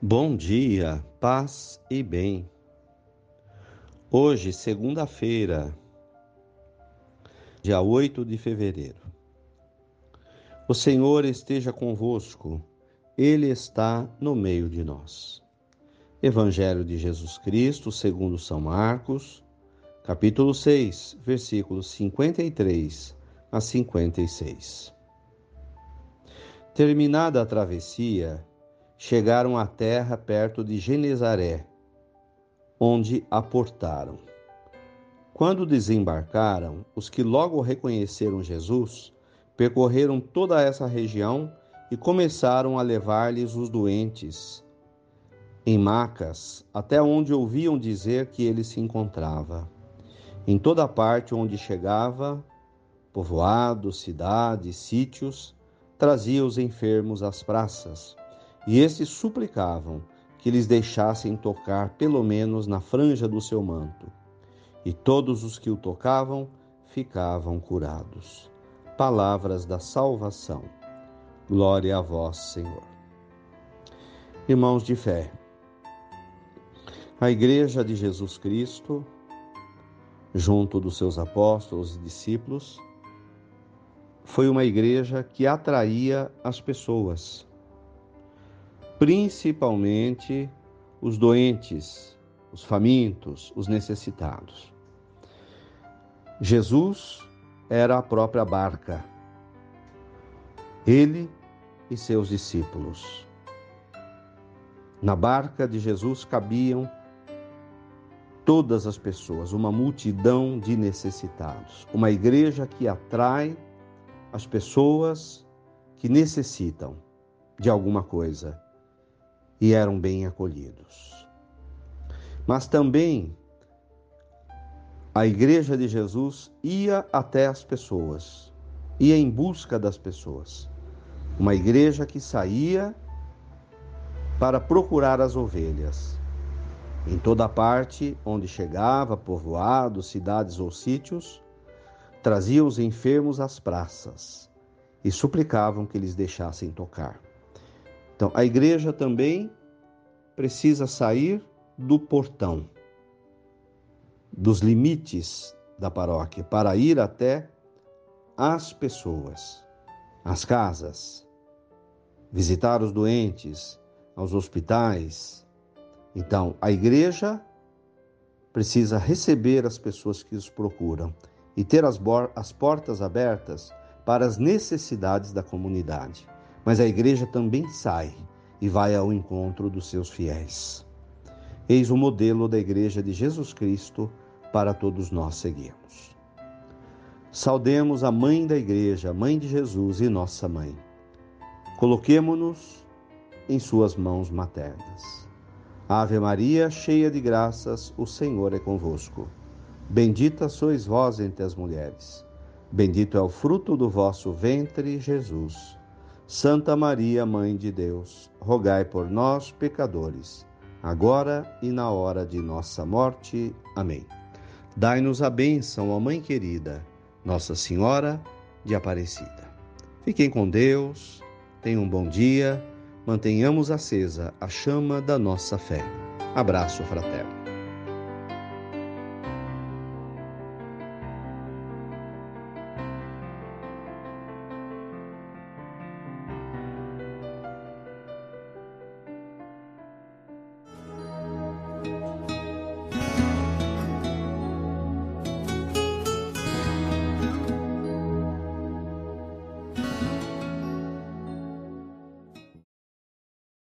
Bom dia, paz e bem. Hoje, segunda-feira, dia 8 de fevereiro. O Senhor esteja convosco, Ele está no meio de nós. Evangelho de Jesus Cristo, segundo São Marcos, capítulo 6, versículos 53 a 56. Terminada a travessia, chegaram à terra perto de Genezaré, onde aportaram. Quando desembarcaram, os que logo reconheceram Jesus percorreram toda essa região e começaram a levar-lhes os doentes em macas, até onde ouviam dizer que ele se encontrava. Em toda parte onde chegava, povoados, cidades, sítios, trazia os enfermos às praças e estes suplicavam que lhes deixassem tocar pelo menos na franja do seu manto. E todos os que o tocavam ficavam curados. Palavras da salvação. Glória a vós, Senhor. Irmãos de fé, a Igreja de Jesus Cristo, junto dos seus apóstolos e discípulos, foi uma igreja que atraía as pessoas principalmente os doentes, os famintos, os necessitados. Jesus era a própria barca, ele e seus discípulos. Na barca de Jesus cabiam todas as pessoas, uma multidão de necessitados, uma igreja que atrai as pessoas que necessitam de alguma coisa e eram bem acolhidos. Mas também a Igreja de Jesus ia até as pessoas, ia em busca das pessoas. Uma igreja que saía para procurar as ovelhas. Em toda parte onde chegava, povoados, cidades ou sítios, trazia os enfermos às praças e suplicavam que lhes deixassem tocar. Então, a igreja também precisa sair do portão, dos limites da paróquia, para ir até as pessoas, as casas, visitar os doentes, aos hospitais. Então, a igreja precisa receber as pessoas que os procuram e ter as, as portas abertas para as necessidades da comunidade mas a igreja também sai e vai ao encontro dos seus fiéis. Eis o modelo da igreja de Jesus Cristo para todos nós seguirmos. Saudemos a mãe da igreja, mãe de Jesus e nossa mãe. Coloquemo-nos em suas mãos maternas. Ave Maria, cheia de graças, o Senhor é convosco. Bendita sois vós entre as mulheres. Bendito é o fruto do vosso ventre, Jesus. Santa Maria, Mãe de Deus, rogai por nós, pecadores, agora e na hora de nossa morte. Amém. Dai-nos a bênção, ó Mãe querida, Nossa Senhora de Aparecida. Fiquem com Deus, tenham um bom dia, mantenhamos acesa a chama da nossa fé. Abraço fraterno.